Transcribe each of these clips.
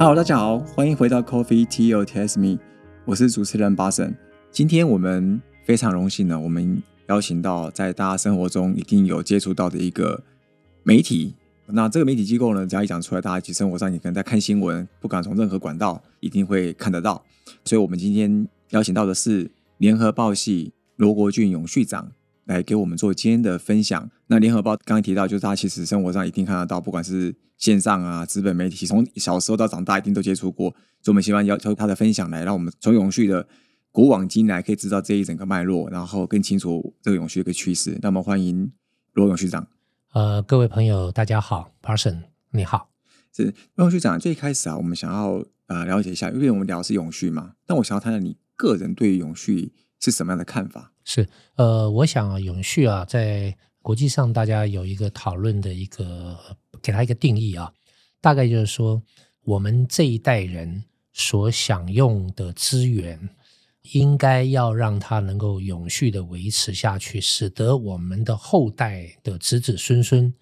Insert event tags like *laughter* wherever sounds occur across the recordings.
Hello，大家好，欢迎回到 Coffee T O T S Me，我是主持人巴神。今天我们非常荣幸呢，我们邀请到在大家生活中一定有接触到的一个媒体。那这个媒体机构呢，只要一讲出来，大家其实生活上你可能在看新闻，不管从任何管道，一定会看得到。所以，我们今天邀请到的是联合报系罗国俊永续长。来给我们做今天的分享。那联合报刚刚提到，就是大家其实生活上一定看得到，不管是线上啊、资本媒体，从小时候到长大，一定都接触过。所以，我们希望要求他的分享，来让我们从永续的古往今来，可以知道这一整个脉络，然后更清楚这个永续的一个趋势。那么，欢迎罗永续长。呃，各位朋友，大家好，Parson，你好。是罗永续长。最开始啊，我们想要呃了解一下，因为我们聊的是永续嘛，但我想要谈谈你个人对于永续是什么样的看法。是，呃，我想啊，永续啊，在国际上大家有一个讨论的一个，给它一个定义啊，大概就是说，我们这一代人所享用的资源，应该要让它能够永续的维持下去，使得我们的后代的子子孙孙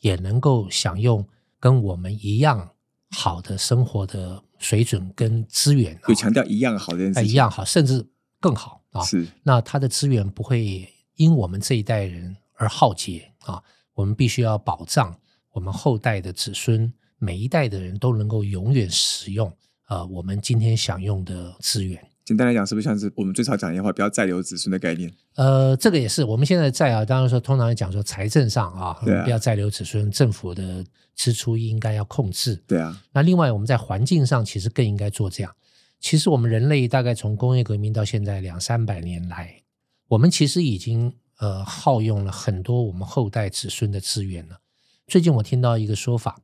也能够享用跟我们一样好的生活的水准跟资源，就强调一样好的，一样好，甚至更好。是，那它的资源不会因我们这一代人而耗竭啊！我们必须要保障我们后代的子孙，每一代的人都能够永远使用呃我们今天享用的资源。简单来讲，是不是像是我们最常讲的话，不要再留子孙的概念？呃，这个也是我们现在在啊，当然说通常讲说财政上啊，不要再留子孙，政府的支出应该要控制。对啊。那另外我们在环境上其实更应该做这样。其实我们人类大概从工业革命到现在两三百年来，我们其实已经呃耗用了很多我们后代子孙的资源了。最近我听到一个说法，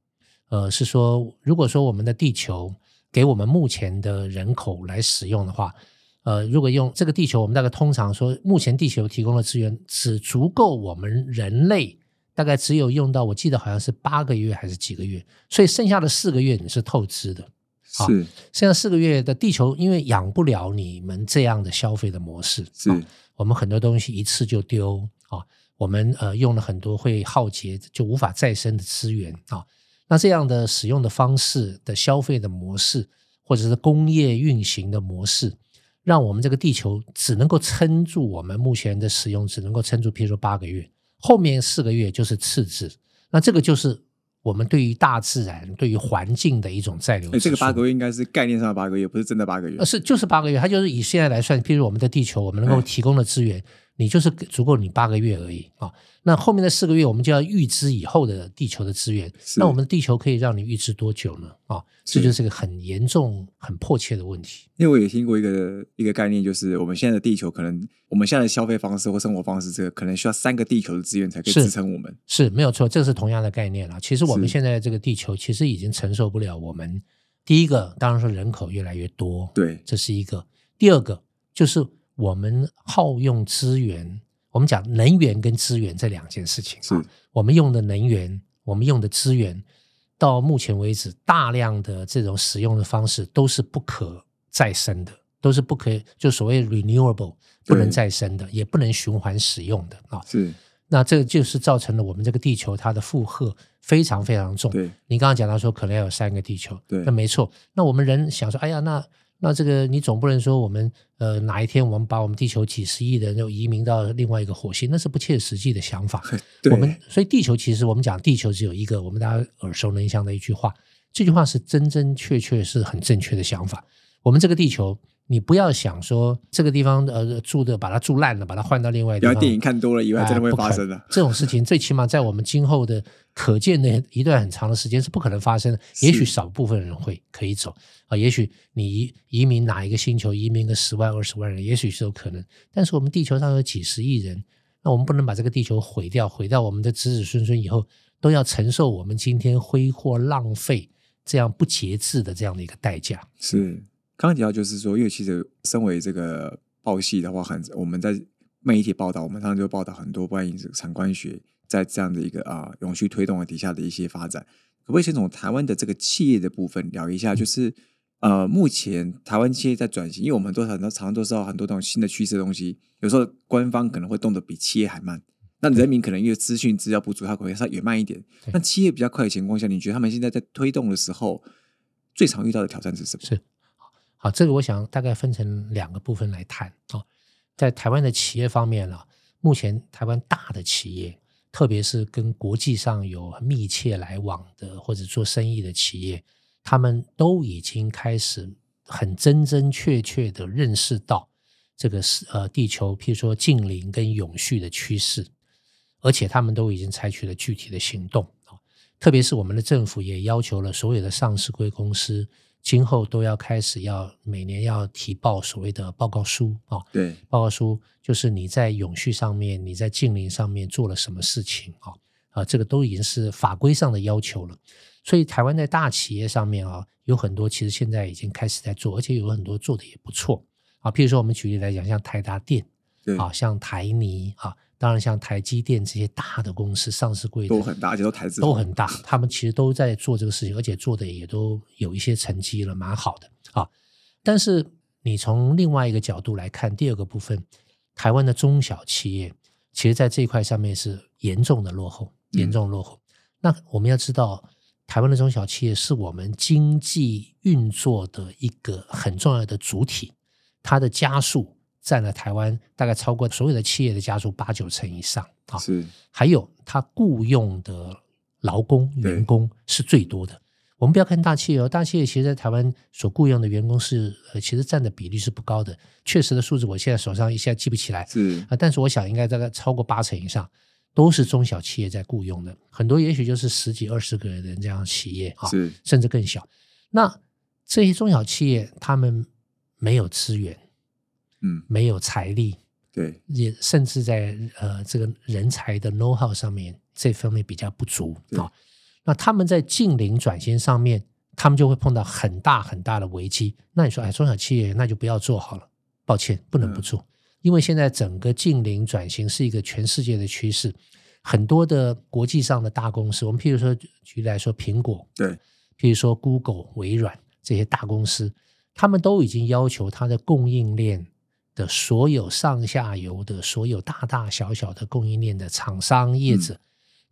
呃，是说如果说我们的地球给我们目前的人口来使用的话，呃，如果用这个地球，我们大概通常说，目前地球提供的资源只足够我们人类大概只有用到，我记得好像是八个月还是几个月，所以剩下的四个月你是透支的。是，现在四个月的地球，因为养不了你们这样的消费的模式，是我们很多东西一次就丢啊。我们呃用了很多会耗竭就无法再生的资源啊。那这样的使用的方式的消费的模式，或者是工业运行的模式，让我们这个地球只能够撑住我们目前的使用，只能够撑住，譬如说八个月，后面四个月就是次字。那这个就是。我们对于大自然、对于环境的一种再流。这个八个月应该是概念上的八个月，不是真的八个月。呃，是就是八个月，它就是以现在来算，譬如我们的地球，我们能够提供的资源。你就是足够你八个月而已啊，那后面的四个月我们就要预支以后的地球的资源。那我们的地球可以让你预支多久呢？啊，这就是个很严重、很迫切的问题。因为我也听过一个一个概念，就是我们现在的地球可能我们现在的消费方式或生活方式，这个可能需要三个地球的资源才可以支撑我们。是没有错，这是同样的概念啊。其实我们现在这个地球其实已经承受不了我们第一个，当然说人口越来越多，对，这是一个。第二个就是。我们耗用资源，我们讲能源跟资源这两件事情。是我们用的能源，我们用的资源，到目前为止，大量的这种使用的方式都是不可再生的，都是不可以，就所谓 renewable 不能再生的，也不能循环使用的啊。是，那这就是造成了我们这个地球它的负荷非常非常重。对，你刚刚讲到说可能要有三个地球，对，那没错。那我们人想说，哎呀，那。那这个你总不能说我们呃哪一天我们把我们地球几十亿人又移民到另外一个火星，那是不切实际的想法。我们所以地球其实我们讲地球只有一个我们大家耳熟能详的一句话，这句话是真真确确是很正确的想法。我们这个地球。你不要想说这个地方呃住的把它住烂了，把它换到另外地方。电影看多了以外，真的会发生的这种事情，最起码在我们今后的可见的一段很长的时间是不可能发生的。也许少部分人会可以走啊，也许你移移民哪一个星球，移民个十万二十万人，也许是有可能。但是我们地球上有几十亿人，那我们不能把这个地球毁掉，毁掉我们的子子孙孙以后都要承受我们今天挥霍浪费这样不节制的这样的一个代价。是。刚刚提到就是说，因为其实身为这个报系的话，很我们在媒体报道，我们常常就报道很多关于这个产官学在这样的一个啊永续推动的底下的一些发展。可不可以先从台湾的这个企业的部分聊一下？就是呃，目前台湾企业在转型，因为我们都很多常常都知道很多这种新的趋势的东西，有时候官方可能会动得比企业还慢，那人民可能因为资讯资料不足，他可能稍微慢一点。那企业比较快的情况下，你觉得他们现在在推动的时候？最常遇到的挑战是什么？是好，这个我想大概分成两个部分来谈啊。在台湾的企业方面啊，目前台湾大的企业，特别是跟国际上有密切来往的或者做生意的企业，他们都已经开始很真真确确的认识到这个是呃地球，譬如说近邻跟永续的趋势，而且他们都已经采取了具体的行动。特别是我们的政府也要求了所有的上市贵公司。今后都要开始要每年要提报所谓的报告书啊，对，报告书就是你在永续上面，你在近邻上面做了什么事情啊？啊，这个都已经是法规上的要求了。所以台湾在大企业上面啊，有很多其实现在已经开始在做，而且有很多做的也不错啊。譬如说我们举例来讲，像台达电，啊，像台泥啊。当然，像台积电这些大的公司，上市柜都很大，而且都台资都很大。他们其实都在做这个事情，而且做的也都有一些成绩了，蛮好的啊。但是你从另外一个角度来看，第二个部分，台湾的中小企业，其实在这一块上面是严重的落后，严重落后。那我们要知道，台湾的中小企业是我们经济运作的一个很重要的主体，它的加速。占了台湾大概超过所有的企业的家数八九成以上啊，是还有他雇佣的劳工员工是最多的。我们不要看大企业哦，大企业其实在台湾所雇佣的员工是呃，其实占的比例是不高的。确实的数字我现在手上一下记不起来，是啊，但是我想应该大概超过八成以上都是中小企业在雇佣的，很多也许就是十几二十个人这样企业啊，是甚至更小。那这些中小企业他们没有资源。嗯，没有财力，对，也甚至在呃这个人才的 know how 上面这方面比较不足啊。那他们在近邻转型上面，他们就会碰到很大很大的危机。那你说，哎，中小企业那就不要做好了，抱歉，不能不做，因为现在整个近邻转型是一个全世界的趋势，很多的国际上的大公司，我们譬如说举例来说，苹果，对，譬如说 Google、微软这些大公司，他们都已经要求它的供应链。的所有上下游的所有大大小小的供应链的厂商业者，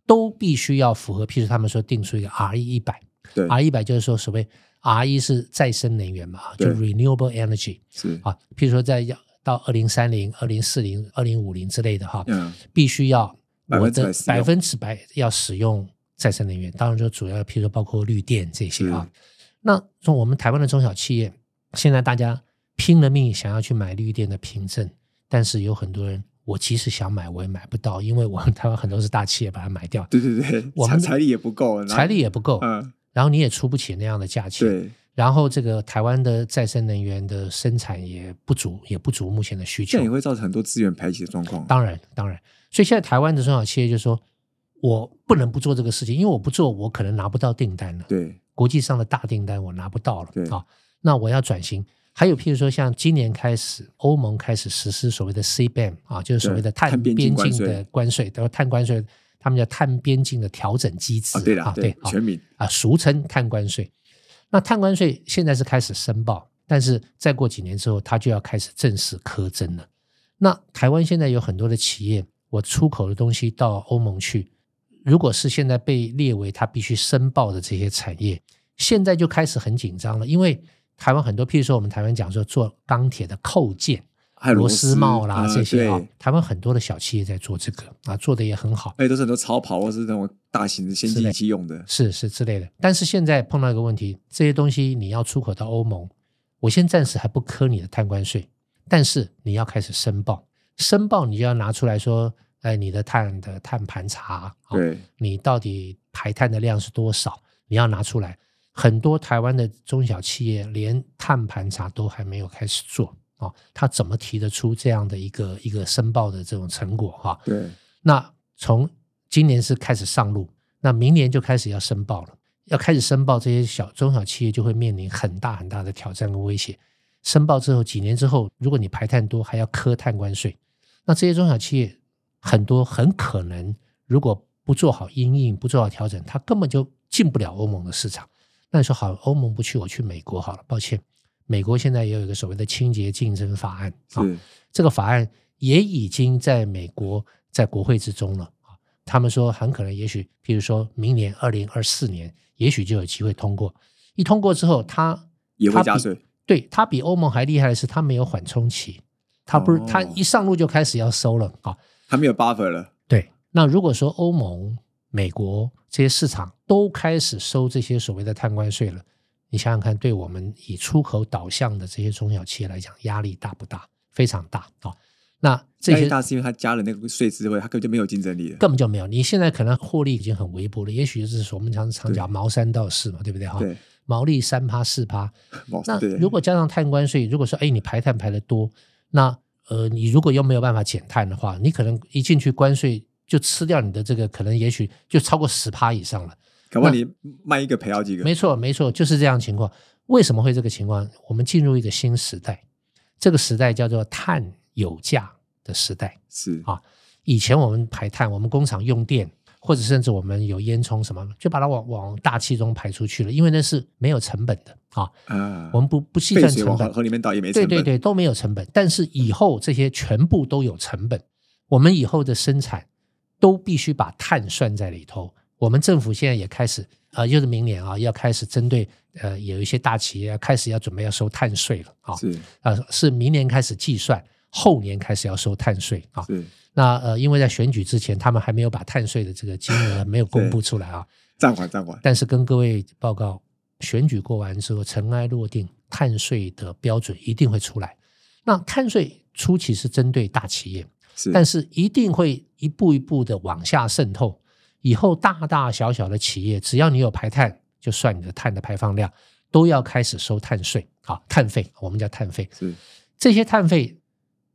都必须要符合。譬如他们说定出一个 R E 一百，对，R 一百就是说所谓 R 一是再生能源嘛，就 renewable energy 是啊。譬如说在要到二零三零、二零四零、二零五零之类的哈，嗯，必须要我的百分之百要使用再生能源。当然就主要譬如说包括绿电这些啊。那从我们台湾的中小企业，现在大家。拼了命想要去买绿电的凭证，但是有很多人，我即使想买，我也买不到，因为我们台湾很多是大企业把它买掉。对对对，我们财力也不够，财力也不够，嗯，然后你也出不起那样的价钱，对。然后这个台湾的再生能源的生产也不足，也不足目前的需求，这也会造成很多资源排挤的状况。当然，当然，所以现在台湾的中小企业就说，我不能不做这个事情，因为我不做，我可能拿不到订单了。对，国际上的大订单我拿不到了。对啊，那我要转型。还有，譬如说，像今年开始，欧盟开始实施所谓的 CBAM 啊，就是所谓的碳边境的关税，叫碳关税，他们叫碳边境的调整机制啊，对的，对，全民啊，俗称碳关税。那碳关税现在是开始申报，但是再过几年之后，它就要开始正式苛征了。那台湾现在有很多的企业，我出口的东西到欧盟去，如果是现在被列为它必须申报的这些产业，现在就开始很紧张了，因为。台湾很多，譬如说我们台湾讲说做钢铁的扣件、螺丝帽啦这些啊，台湾很多的小企业在做这个啊，做的也很好。哎，都是很多超跑或是那种大型的先进机器用的，是是之类的。但是现在碰到一个问题，这些东西你要出口到欧盟，我先暂时还不科你的碳关税，但是你要开始申报，申报你就要拿出来说，哎，你的碳的碳盘查，对，你到底排碳的量是多少，你要拿出来。很多台湾的中小企业连碳盘查都还没有开始做啊，他怎么提得出这样的一个一个申报的这种成果哈？对，那从今年是开始上路，那明年就开始要申报了，要开始申报这些小中小企业就会面临很大很大的挑战跟威胁。申报之后几年之后，如果你排碳多，还要科碳关税，那这些中小企业很多很可能如果不做好因应，不做好调整，它根本就进不了欧盟的市场。那你说好，欧盟不去，我去美国好了。抱歉，美国现在也有一个所谓的清洁竞争法案啊，这个法案也已经在美国在国会之中了啊。他们说很可能，也许，譬如说明年二零二四年，也许就有机会通过。一通过之后，它也会加税。对它比欧盟还厉害的是，它没有缓冲期，它不是哦它一上路就开始要收了啊。它没有 buffer 了，对，那如果说欧盟、美国这些市场都开始收这些所谓的碳关税了，你想想看，对我们以出口导向的这些中小企业来讲，压力大不大？非常大啊、那这些大是因为它加了那个税之后，它根本就没有竞争力了。根本就没有。你现在可能获利已经很微薄了，也许就是我们常常对讲毛三到四嘛，对不对哈？对，毛利三趴四趴，那，如果加上碳关税，如果说哎你排碳排的多，那呃你如果又没有办法减碳的话，你可能一进去关税就吃掉你的这个，可能也许就超过十趴以上了。可不好你卖一个赔好几个。没错，没错，就是这样情况。为什么会这个情况？我们进入一个新时代，这个时代叫做碳有价的时代。是啊以前我们排碳，我们工厂用电，或者甚至我们有烟囱什么，就把它往往大气中排出去了，因为那是没有成本的啊。啊，我们不不计算成本，往河河里面倒也没成本。对对对，都没有成本。但是以后这些全部都有成本，我们以后的生产都必须把碳算在里头。我们政府现在也开始，呃，又是明年啊，要开始针对呃有一些大企业要开始要准备要收碳税了啊，是呃是明年开始计算，后年开始要收碳税啊。是那呃，因为在选举之前，他们还没有把碳税的这个金额 *laughs* 没有公布出来啊。暂缓暂缓。但是跟各位报告，选举过完之后，尘埃落定，碳税的标准一定会出来。那碳税初期是针对大企业，是，但是一定会一步一步的往下渗透。以后大大小小的企业，只要你有排碳，就算你的碳的排放量，都要开始收碳税啊，碳费，我们叫碳费。是这些碳费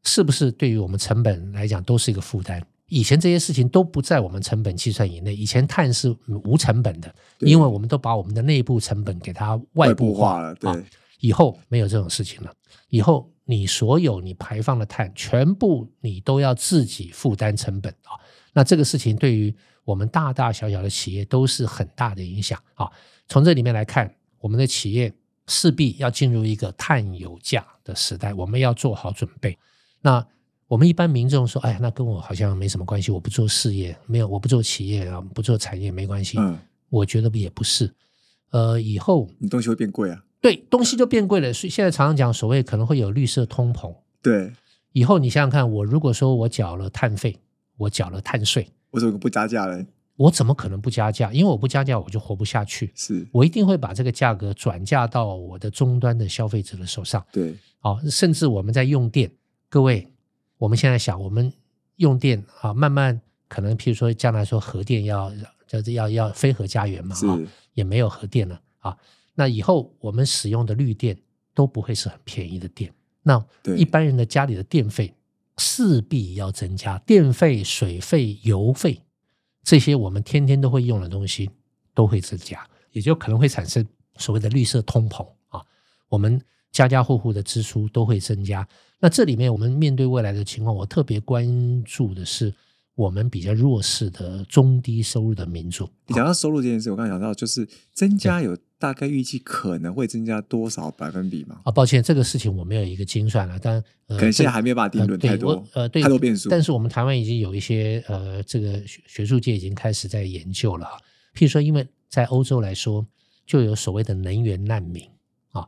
是不是对于我们成本来讲都是一个负担？以前这些事情都不在我们成本计算以内，以前碳是无成本的，因为我们都把我们的内部成本给它外部化化了，对啊，以后没有这种事情了，以后你所有你排放的碳，全部你都要自己负担成本啊。那这个事情对于我们大大小小的企业都是很大的影响啊。从这里面来看，我们的企业势必要进入一个碳有价的时代，我们要做好准备。那我们一般民众说，哎，那跟我好像没什么关系，我不做事业，没有，我不做企业啊，不做产业没关系。嗯，我觉得也不是，呃，以后你东西会变贵啊。对东西就变贵了，所以现在常常讲所谓可能会有绿色通膨。对，以后你想想看，我如果说我缴了碳费，我缴了碳税，为什么不加价呢？我怎么可能不加价？因为我不加价，我就活不下去。是我一定会把这个价格转嫁到我的终端的消费者的手上。对，好、甚至我们在用电，各位，我们现在想，我们用电啊，慢慢可能，譬如说将来说核电要就是要要非核家园嘛，是啊，也没有核电了啊。那以后我们使用的绿电都不会是很便宜的电，那对一般人的家里的电费势必要增加，电费、水费、油费这些我们天天都会用的东西都会增加，也就可能会产生所谓的绿色通膨啊。我们家家户户的支出都会增加。那这里面我们面对未来的情况，我特别关注的是我们比较弱势的中低收入的民众。你讲到收入这件事，我刚才讲到就是增加有大概预计可能会增加多少百分比嘛？啊，抱歉，这个事情我没有一个精算了，但呃，可能现在还没有办法定论太多我呃，对，太多变数但是我们台湾已经有一些呃，这个学学术界已经开始在研究了哈。譬如说，因为在欧洲来说，就有所谓的能源难民啊。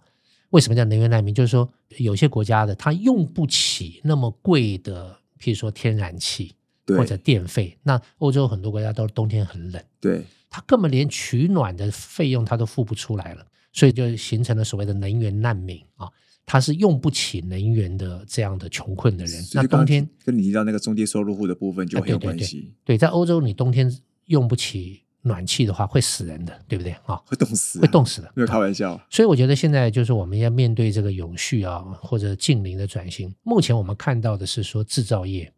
为什么叫能源难民？就是说，有些国家的它用不起那么贵的，譬如说天然气或者电费。那欧洲很多国家都冬天很冷，对，他根本连取暖的费用他都付不出来了，所以就形成了所谓的能源难民啊，他是用不起能源的这样的穷困的人。那冬天跟你提到那个中低收入户的部分就很有啊对对对关系，对，在欧洲你冬天用不起暖气的话会死人的，对不对啊？会冻死啊，会冻死的。没有开玩笑。所以我觉得现在就是我们要面对这个永续啊，或者近邻的转型。目前我们看到的是说制造业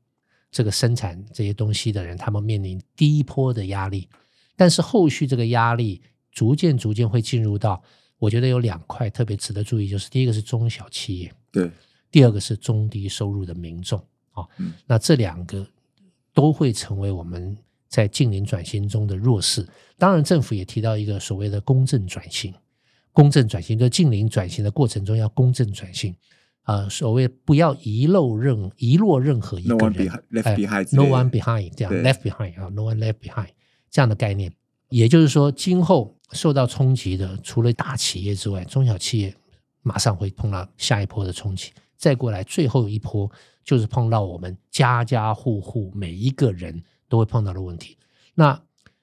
这个生产这些东西的人，他们面临第一波的压力，但是后续这个压力逐渐逐渐会进入到，我觉得有两块特别值得注意，就是第一个是中小企业，对，第二个是中低收入的民众啊、嗯那这两个都会成为我们在近邻转型中的弱势。当然，政府也提到一个所谓的公正转型，公正转型就是近邻转型的过程中要公正转型。啊、所谓不要遗漏任遗落任何一个人 left 哎 behind 之 no one behind 这样 left behind 啊，no one left behind 这样的概念，也就是说，今后受到冲击的，除了大企业之外，中小企业马上会碰到下一波的冲击。再过来，最后一波就是碰到我们家家户户每一个人都会碰到的问题。那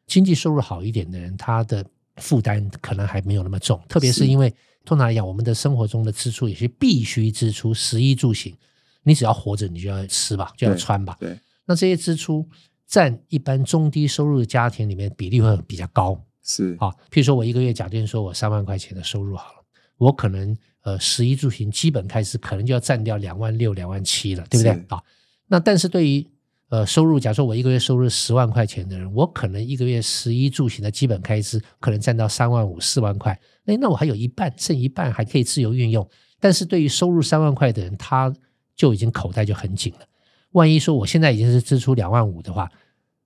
经济收入好一点的人，他的负担可能还没有那么重，特别是因为通常来讲，我们的生活中的支出也是必须支出，食衣住行，你只要活着，你就要吃吧，就要穿吧。对，那这些支出占一般中低收入的家庭里面比例会比较高。是啊，譬如说我一个月假定说我三万块钱的收入好了，我可能呃食衣住行基本开支可能就要占掉两万六、两万七了，对不对啊？那但是对于呃收入，假如说我一个月收入十万块钱的人，我可能一个月食衣住行的基本开支可能占到三万五、四万块，哎，那我还有一半，剩一半还可以自由运用。但是对于收入三万块的人，他就已经口袋就很紧了。万一说我现在已经是支出两万五的话，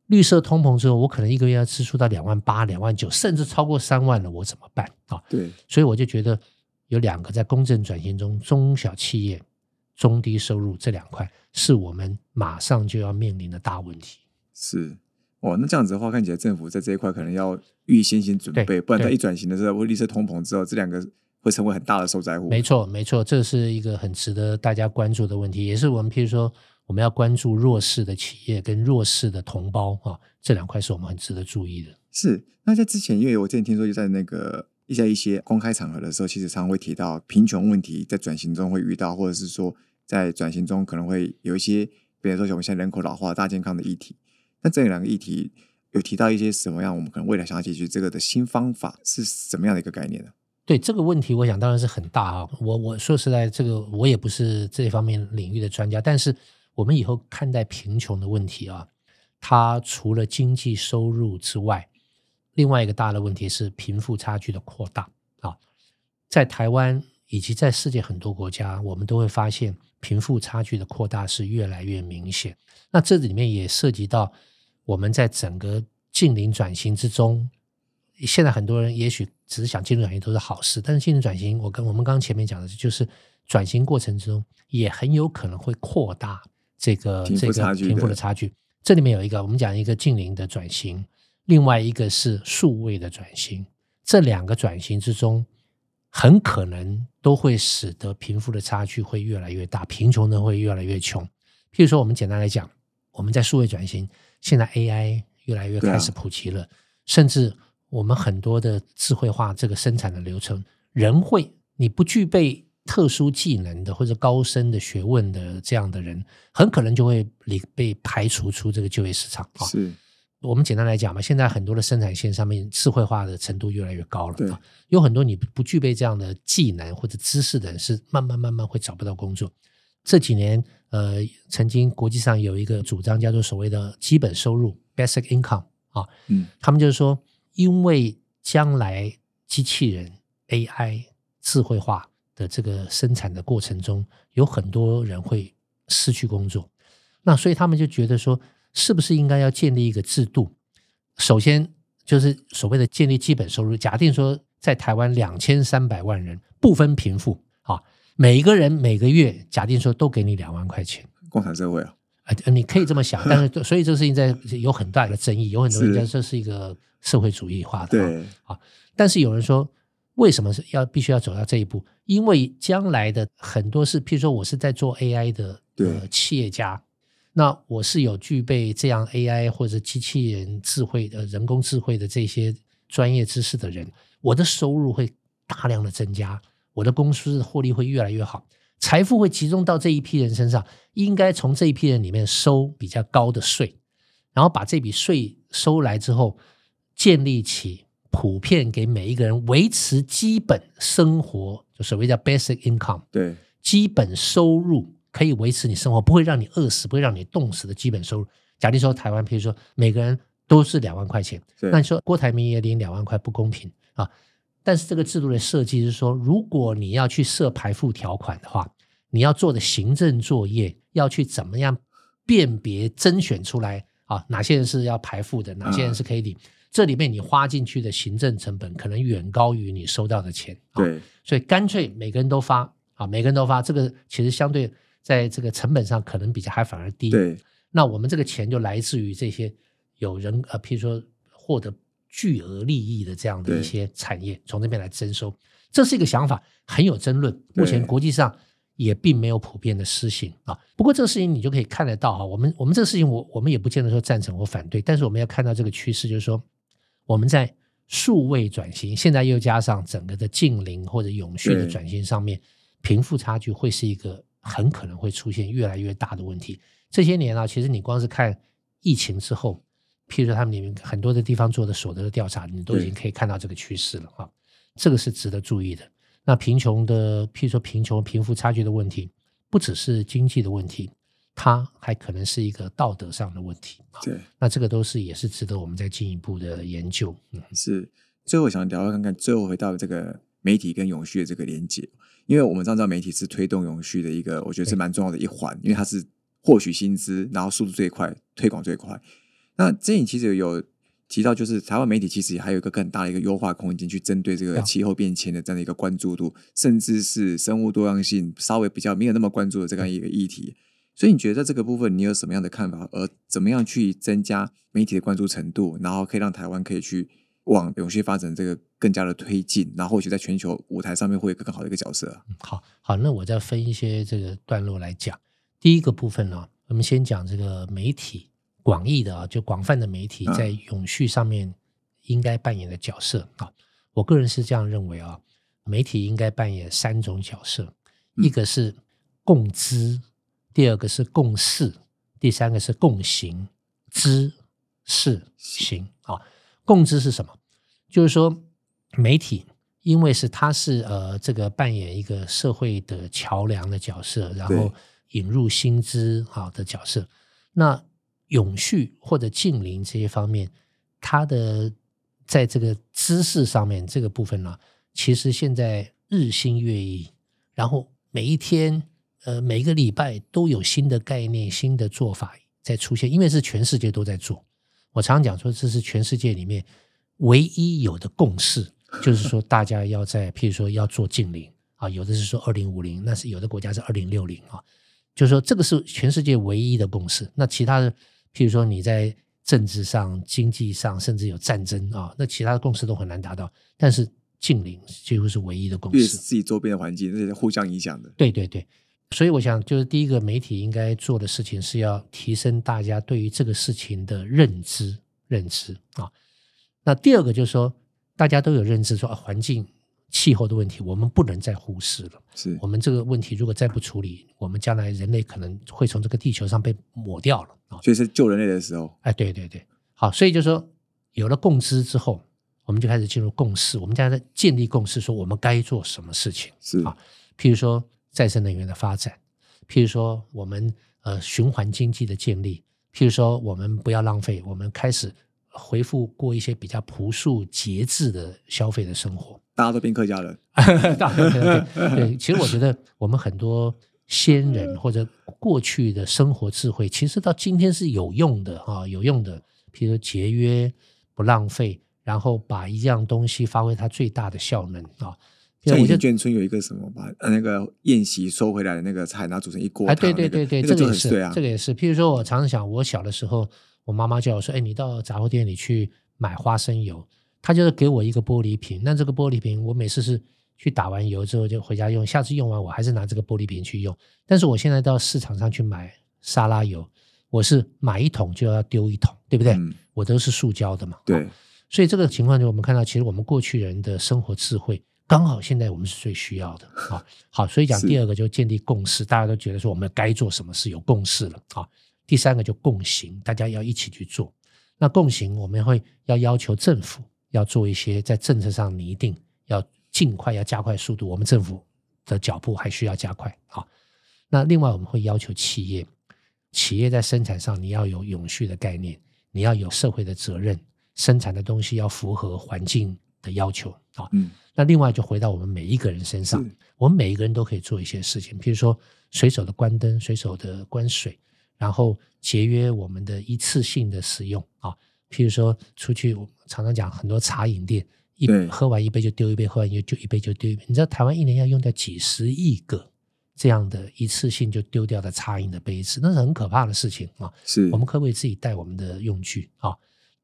绿色通膨之后，我可能一个月要支出到两万八、两万九，甚至超过三万了，我怎么办啊？对，所以我就觉得有两个在公正转型中，中小企业、中低收入这两块是我们马上就要面临的大问题。是哦。那这样子的话，看起来政府在这一块可能要预先先准备，不然它一转型的时候，会绿色通膨之后，这两个会成为很大的受灾户。没错，没错，这是一个很值得大家关注的问题，也是我们譬如说我们要关注弱势的企业跟弱势的同胞啊，这两块是我们很值得注意的。是，那在之前，因为我之前听说，就在那个一些一些公开场合的时候，其实常常会提到贫穷问题，在转型中会遇到，或者是说在转型中可能会有一些，比如说像我们现在人口老化、大健康的议题。那这两个议题有提到一些什么样，我们可能未来想要解决这个的新方法是什么样的一个概念呢？对这个问题，我想当然是很大啊。我我说实在，这个我也不是这方面领域的专家，但是我们以后看待贫穷的问题啊，它除了经济收入之外，另外一个大的问题是贫富差距的扩大啊。在台湾以及在世界很多国家，我们都会发现贫富差距的扩大是越来越明显。那这里面也涉及到我们在整个近邻转型之中，现在很多人也许只是想进入转型都是好事，但是进入转型，我跟我们刚刚前面讲的，就是转型过程之中也很有可能会扩大这个这个贫富的的差距。这里面有一个，我们讲一个近邻的转型，另外一个是数位的转型。这两个转型之中，很可能都会使得贫富的差距会越来越大，贫穷呢会越来越穷。譬如说，我们简单来讲，我们在数位转型，现在 AI 越来越开始普及了，甚至我们很多的智慧化这个生产的流程，人会你不具备特殊技能的或者高深的学问的这样的人，很可能就会离被排除出这个就业市场啊。是我们简单来讲嘛，现在很多的生产线上面智慧化的程度越来越高了啊，有很多你不具备这样的技能或者知识的人，是慢慢慢慢会找不到工作。这几年，呃，曾经国际上有一个主张叫做所谓的基本收入 （basic income） 啊，嗯，他们就是说，因为将来机器人 AI 智慧化的这个生产的过程中，有很多人会失去工作，那所以他们就觉得说，是不是应该要建立一个制度？首先就是所谓的建立基本收入，假定说在台湾两千三百万人不分贫富啊，每一个人每个月假定说都给你两万块钱。共产社会啊，呃，你可以这么想，但是所以这个事情在有很大的争议，有很多人是讲这是一个社会主义化的。对，但是有人说，为什么是要必须要走到这一步？因为将来的很多是，譬如说我是在做 AI 的对呃企业家，那我是有具备这样 AI 或者机器人智慧的人工智慧的这些专业知识的人，我的收入会大量的增加，我的公司的获利会越来越好，财富会集中到这一批人身上，应该从这一批人里面收比较高的税，然后把这笔税收来之后，建立起普遍给每一个人维持基本生活，就所谓叫 basic income，对，基本收入可以维持你生活，不会让你饿死，不会让你冻死的基本收入。假定说台湾，譬如说每个人都是两万块钱，那你说郭台铭也领两万块，不公平啊！但是这个制度的设计是说，如果你要去设排付条款的话，你要做的行政作业要去怎么样辨别甄选出来啊，哪些人是要排付的，哪些人是可以领。这里面你花进去的行政成本可能远高于你收到的钱。啊对，所以干脆每个人都发啊，每个人都发，这个其实相对在这个成本上可能比较还反而低。对，那我们这个钱就来自于这些有人呃，譬如说获得巨额利益的这样的一些产业，从这边来征收，这是一个想法，很有争论。目前国际上也并没有普遍的施行啊。不过这个事情你就可以看得到哈，我们我们这个事情我我们也不见得说赞成或反对，但是我们要看到这个趋势，就是说我们在数位转型，现在又加上整个的近邻或者永续的转型上面，贫富差距会是一个很可能会出现越来越大的问题。这些年啊，其实你光是看疫情之后，譬如说他们里面很多的地方做的所得的调查，你都已经可以看到这个趋势了啊，这个是值得注意的。那贫穷的，譬如说贫穷、贫富差距的问题，不只是经济的问题，它还可能是一个道德上的问题啊。对，那这个都是也是值得我们再进一步的研究。嗯，是。最后想聊聊看看，最后回到这个媒体跟永续的这个连接，因为我们知道媒体是推动永续的一个，我觉得是对蛮重要的一环，因为它是获取薪资，然后速度最快，推广最快。那这里其实有提到，就是台湾媒体其实还有一个更大的一个优化空间，去针对这个对气候变迁的这样的一个关注度，甚至是生物多样性稍微比较没有那么关注的这样一个议题。所以你觉得在这个部分你有什么样的看法？而怎么样去增加媒体的关注程度，然后可以让台湾可以去往永续发展这个更加的推进，然后或许在全球舞台上面会有更好的一个角色啊？好好，那我再分一些这个段落来讲。第一个部分呢，我们先讲这个媒体广义的啊，就广泛的媒体嗯在永续上面应该扮演的角色啊。我个人是这样认为啊，媒体应该扮演三种角色，嗯一个是共知，第二个是共事，第三个是共行，知事行啊。共知是什么？就是说媒体。因为是它是呃这个扮演一个社会的桥梁的角色，然后引入新知好的角色。那永续或者近邻这些方面，它的在这个知识上面这个部分呢，其实现在日新月异，然后每一天呃每个礼拜都有新的概念、新的做法在出现，因为是全世界都在做。我常讲说，这是全世界里面唯一有的共识。就是说，大家要在，譬如说要做近邻啊，有的是说二零五零，那是有的国家是二零六零啊。就是说，这个是全世界唯一的共识。那其他的，譬如说你在政治上、经济上，甚至有战争啊，那其他的共识都很难达到。但是近邻几乎是唯一的共识。自己周边的环境，这是互相影响的。对对对，所以我想，就是第一个媒体应该做的事情是要提升大家对于这个事情的认知，认知啊。那第二个就是说。大家都有认知说，啊，环境、气候的问题，我们不能再忽视了。是我们这个问题如果再不处理，我们将来人类可能会从这个地球上被抹掉了啊！所以是救人类的时候，哎，对对对，好，所以就说有了共知之后，我们就开始进入共识，我们将在建立共识，说我们该做什么事情。是啊譬如说再生能源的发展，譬如说我们呃循环经济的建立，譬如说我们不要浪费，我们开始。回复过一些比较朴素节制的消费的生活，大家都变客家人。*laughs* 对对，其实我觉得我们很多先人或者过去的生活智慧，其实到今天是有用的啊，有用的。譬如节约、不浪费，然后把一样东西发挥它最大的效能啊。像以我就前眷村有一个什么，把那个宴席收回来的那个菜，然后煮成一锅哎，汤、对对对对，这个也是。这个也是。譬如说，我常常想，我小的时候，我妈妈叫我说：“哎，你到杂货店里去买花生油。”她就是给我一个玻璃瓶，那这个玻璃瓶我每次是去打完油之后就回家用，下次用完我还是拿这个玻璃瓶去用。但是我现在到市场上去买沙拉油，我是买一桶就要丢一桶，对不对？嗯，我都是塑胶的嘛。对哦，所以这个情况就我们看到，其实我们过去人的生活智慧，刚好现在我们是最需要的啊。好，所以讲第二个就建立共识，大家都觉得说我们该做什么事有共识了啊。第三个就共行，大家要一起去做。那共行，我们会要要求政府要做一些在政策上拟定，要尽快要加快速度。我们政府的脚步还需要加快啊。那另外我们会要求企业，企业在生产上你要有永续的概念，你要有社会的责任，生产的东西要符合环境的要求啊。嗯，那另外就回到我们每一个人身上，我们每一个人都可以做一些事情，譬如说随手的关灯，随手的关水，然后节约我们的一次性的使用啊。譬如说出去，我常常讲很多茶饮店，一喝完一杯就丢一杯，喝完就就一杯就丢一杯。你知道台湾一年要用掉几十亿个这样的一次性就丢掉的茶饮的杯子，那是很可怕的事情啊。是我们可不可以自己带我们的用具啊？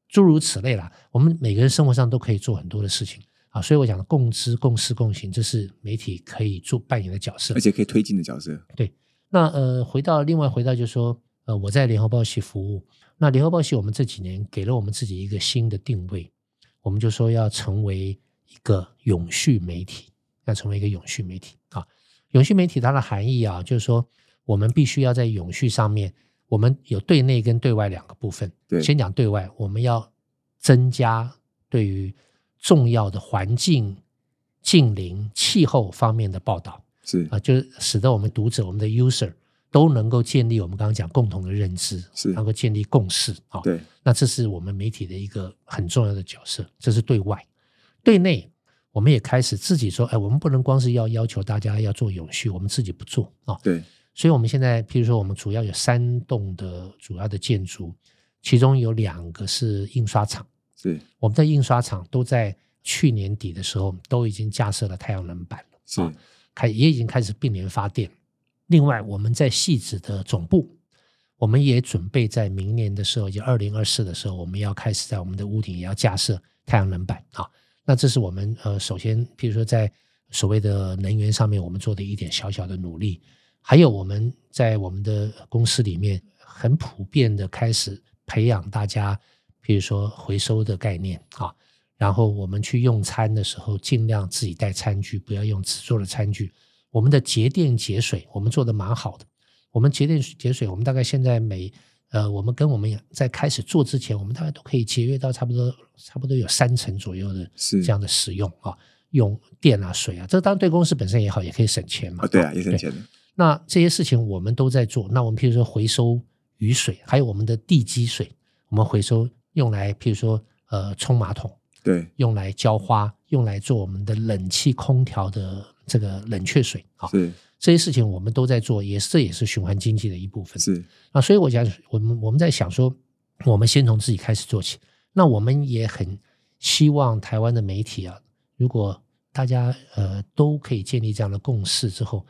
诸如此类啦。我们每个人生活上都可以做很多的事情啊，所以我讲共知、共事、共行，这是媒体可以做扮演的角色，而且可以推进的角色。对，那呃，回到另外回到就是说，呃，我在联合报系服务，那联合报系我们这几年给了我们自己一个新的定位，我们就说要成为一个永续媒体，要成为一个永续媒体啊。永续媒体它的含义啊，就是说我们必须要在永续上面，我们有对内跟对外两个部分。对先讲对外，我们要增加对于重要的环境、近邻、气候方面的报道是啊，就是使得我们读者、我们的 user 都能够建立我们刚刚讲共同的认知，是能够建立共识啊。对那这是我们媒体的一个很重要的角色，这是对外。对内，我们也开始自己说，哎，我们不能光是要要求大家要做永续，我们自己不做啊。对所以，我们现在，譬如说，我们主要有三栋的主要的建筑，其中有两个是印刷厂。是我们的印刷厂都在去年底的时候都已经架设了太阳能板了，是啊开也已经开始并联发电。另外，我们在细致的总部，我们也准备在明年的时候，就二零二四的时候，我们要开始在我们的屋顶也要架设太阳能板啊。那这是我们呃，首先，譬如说在所谓的能源上面，我们做的一点小小的努力。还有我们在我们的公司里面很普遍的开始培养大家，比如说回收的概念啊，然后我们去用餐的时候尽量自己带餐具，不要用纸做的餐具。我们的节电节水，我们做的蛮好的。我们节电节水，我们大概现在每呃，我们跟我们在开始做之前，我们大概都可以节约到差不多差不多有三成左右的是这样的使用啊，用电啊水啊，这当然对公司本身也好，也可以省钱嘛。啊，对啊，也省钱的。那这些事情我们都在做。那我们譬如说回收雨水，还有我们的地基水，我们回收用来譬如说呃冲马桶，对用来浇花，用来做我们的冷气空调的这个冷却水啊，是这些事情我们都在做，也是这也是循环经济的一部分。是啊所以我想，我们我们在想说，我们先从自己开始做起。那我们也很希望台湾的媒体啊，如果大家呃都可以建立这样的共识之后，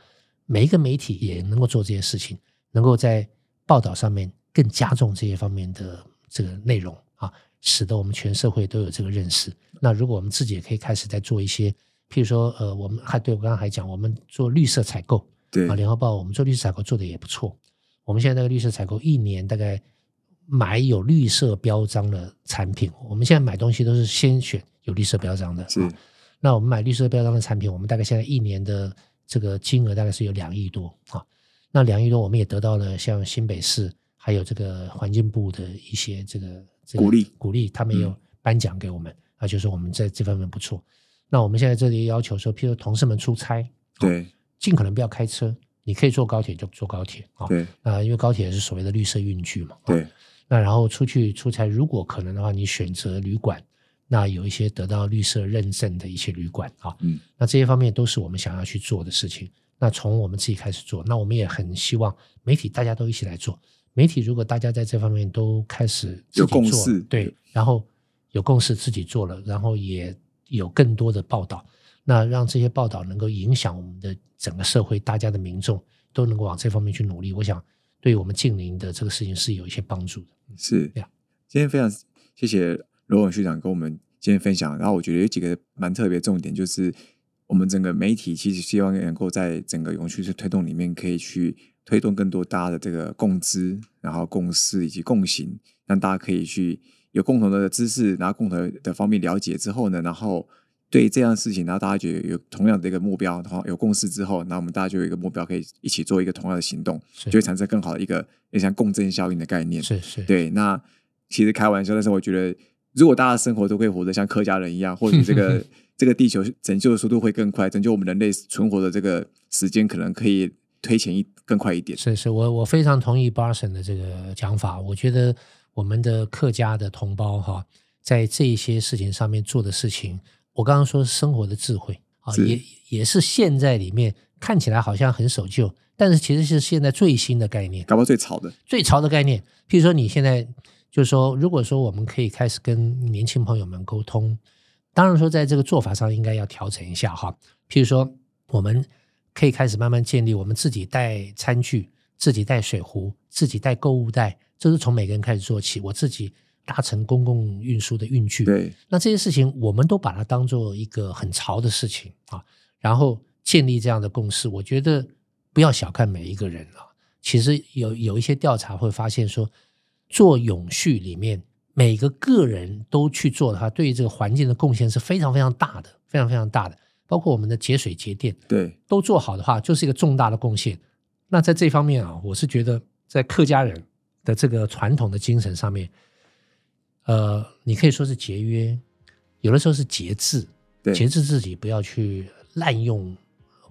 每一个媒体也能够做这些事情，能够在报道上面更加重这些方面的这个内容啊，使得我们全社会都有这个认识。那如果我们自己也可以开始在做一些，譬如说呃，我们还对我刚刚还讲，我们做绿色采购。对啊，联合报我们做绿色采购做的也不错。我们现在那个绿色采购一年大概买有绿色标章的产品，我们现在买东西都是先选有绿色标章的。是啊那我们买绿色标章的产品，我们大概现在一年的这个金额大概是有两亿多啊。那两亿多，我们也得到了像新北市还有这个环境部的一些这个这个鼓励鼓励，他们也有嗯颁奖给我们啊，就是我们在这方面不错。那我们现在这里要求说，譬如同事们出差，对尽可能不要开车，你可以坐高铁就坐高铁啊。对啊，因为高铁也是所谓的绿色运具嘛。啊对那然后出去出差，如果可能的话，你选择旅馆，那有一些得到绿色认证的一些旅馆啊。嗯那这些方面都是我们想要去做的事情。那从我们自己开始做，那我们也很希望媒体大家都一起来做。媒体如果大家在这方面都开始有共做识对，然后有共识自己做了，然后也有更多的报道，那让这些报道能够影响我们的整个社会，大家的民众都能够往这方面去努力。我想，对我们近邻的这个事情是有一些帮助的。是呀。今天非常谢谢罗文学长跟我们今天分享，然后我觉得有几个蛮特别重点，就是我们整个媒体其实希望能够在整个永续式推动里面，可以去推动更多大家的这个共知，然后共识以及共行，让大家可以去有共同的知识，然后共同的方面了解之后呢，然后对这样的事情，然后大家觉得有同样的一个目标，然后有共识之后，那我们大家就有一个目标，可以一起做一个同样的行动，就会产生更好的一个也像共振效应的概念。是是，对，那其实开玩笑，但是我觉得，如果大家的生活都可以活得像客家人一样，或许这个 *laughs* 这个地球拯救的速度会更快，拯救我们人类存活的这个时间可能可以推前一更快一点。是是，我我非常同意 Barson 的这个讲法。我觉得我们的客家的同胞哈，在这一些事情上面做的事情，我刚刚说生活的智慧啊，也也是现在里面看起来好像很守旧，但是其实是现在最新的概念。搞不好最潮的，最潮的概念。譬如说，你现在就是说，如果说我们可以开始跟年轻朋友们沟通，当然说在这个做法上应该要调整一下哈。譬如说，我们可以开始慢慢建立我们自己带餐具、自己带水壶、自己带购物袋，这是从每个人开始做起。我自己搭乘公共运输的运具。对，那这些事情我们都把它当做一个很潮的事情啊，然后建立这样的共识。我觉得不要小看每一个人啊，其实有有一些调查会发现说，做永续里面每个个人都去做的话，对于这个环境的贡献是非常非常大的，非常非常大的。包括我们的节水节电，对，都做好的话，就是一个重大的贡献。那在这方面啊，我是觉得在客家人的这个传统的精神上面，呃，你可以说是节约，有的时候是节制，对，节制自己不要去滥用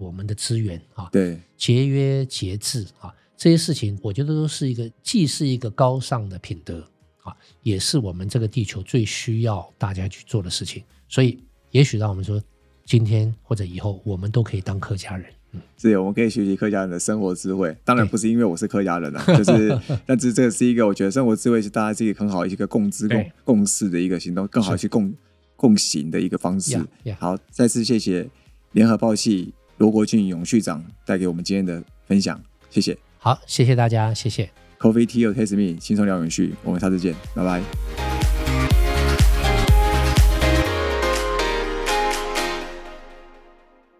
我们的资源啊，对，节约节制啊，这些事情我觉得都是一个既是一个高尚的品德啊，也是我们这个地球最需要大家去做的事情。所以，也许让我们说。今天或者以后，我们都可以当客家人。嗯，是，我们可以学习客家人的生活智慧。当然不是因为我是客家人啊，就是，*laughs* 但是这个是一个我觉得生活智慧是大家是一个很好一个共知共共识的一个行动，更好去共共行的一个方式。好，再次谢谢联合报系罗国俊永续长带给我们今天的分享，谢谢。好，谢谢大家，谢谢。Coffee Tea or Taste Me，轻松聊永续，我们下次见，拜拜。